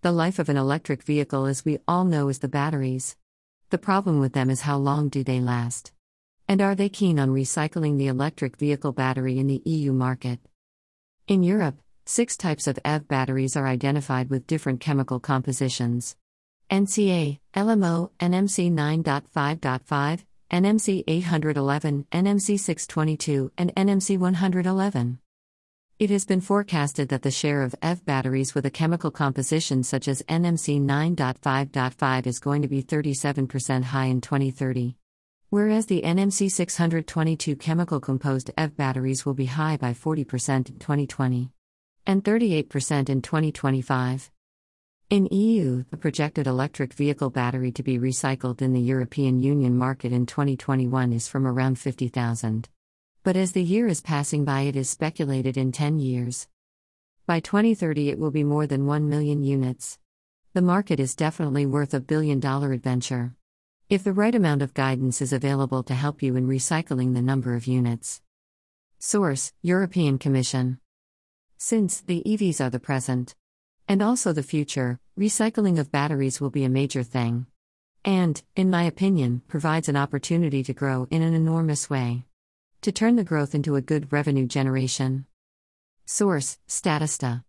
The life of an electric vehicle, as we all know, is the batteries. The problem with them is how long do they last? And are they keen on recycling the electric vehicle battery in the EU market? In Europe, six types of EV batteries are identified with different chemical compositions NCA, LMO, NMC 9.5.5, NMC 811, NMC 622, and NMC 111. It has been forecasted that the share of EV batteries with a chemical composition such as NMC 9.5.5 is going to be 37% high in 2030. Whereas the NMC 622 chemical composed EV batteries will be high by 40% in 2020 and 38% in 2025. In EU, the projected electric vehicle battery to be recycled in the European Union market in 2021 is from around 50,000. But as the year is passing by, it is speculated in 10 years. By 2030, it will be more than 1 million units. The market is definitely worth a billion dollar adventure. If the right amount of guidance is available to help you in recycling the number of units. Source European Commission. Since the EVs are the present and also the future, recycling of batteries will be a major thing. And, in my opinion, provides an opportunity to grow in an enormous way to turn the growth into a good revenue generation. Source Statista